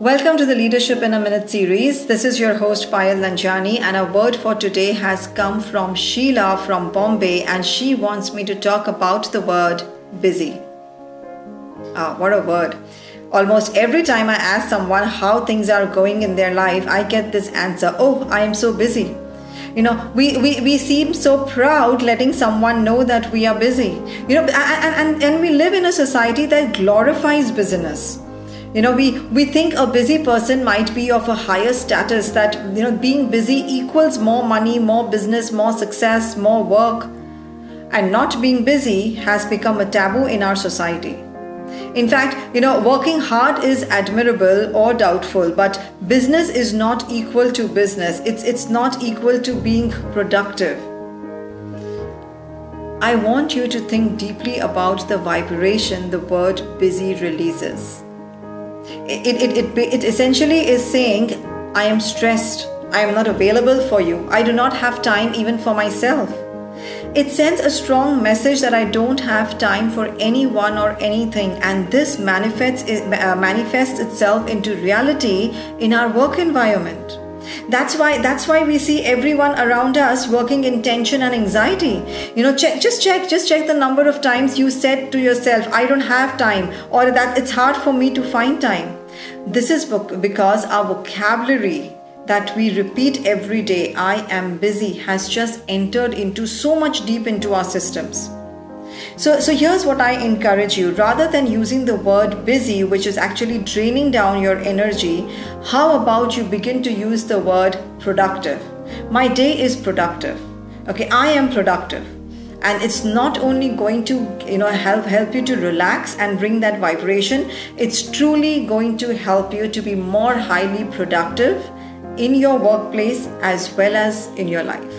Welcome to the Leadership in a Minute series. This is your host Payal Nanjiani, and our word for today has come from Sheila from Bombay, and she wants me to talk about the word busy. Ah, what a word! Almost every time I ask someone how things are going in their life, I get this answer Oh, I am so busy. You know, we, we, we seem so proud letting someone know that we are busy. You know, and, and, and we live in a society that glorifies business you know we we think a busy person might be of a higher status that you know being busy equals more money more business more success more work. And not being busy has become a taboo in our society. In fact you know working hard is admirable or doubtful but business is not equal to business. It's it's not equal to being productive. I want you to think deeply about the vibration the word busy releases it, it, it, it essentially is saying, I am stressed. I am not available for you. I do not have time even for myself. It sends a strong message that I don't have time for anyone or anything, and this manifests, uh, manifests itself into reality in our work environment. That's why that's why we see everyone around us working in tension and anxiety. You know, check just check just check the number of times you said to yourself, "I don't have time," or that it's hard for me to find time. This is because our vocabulary that we repeat every day, I am busy, has just entered into so much deep into our systems. So, so here's what I encourage you rather than using the word busy, which is actually draining down your energy, how about you begin to use the word productive? My day is productive. Okay, I am productive and it's not only going to you know help help you to relax and bring that vibration it's truly going to help you to be more highly productive in your workplace as well as in your life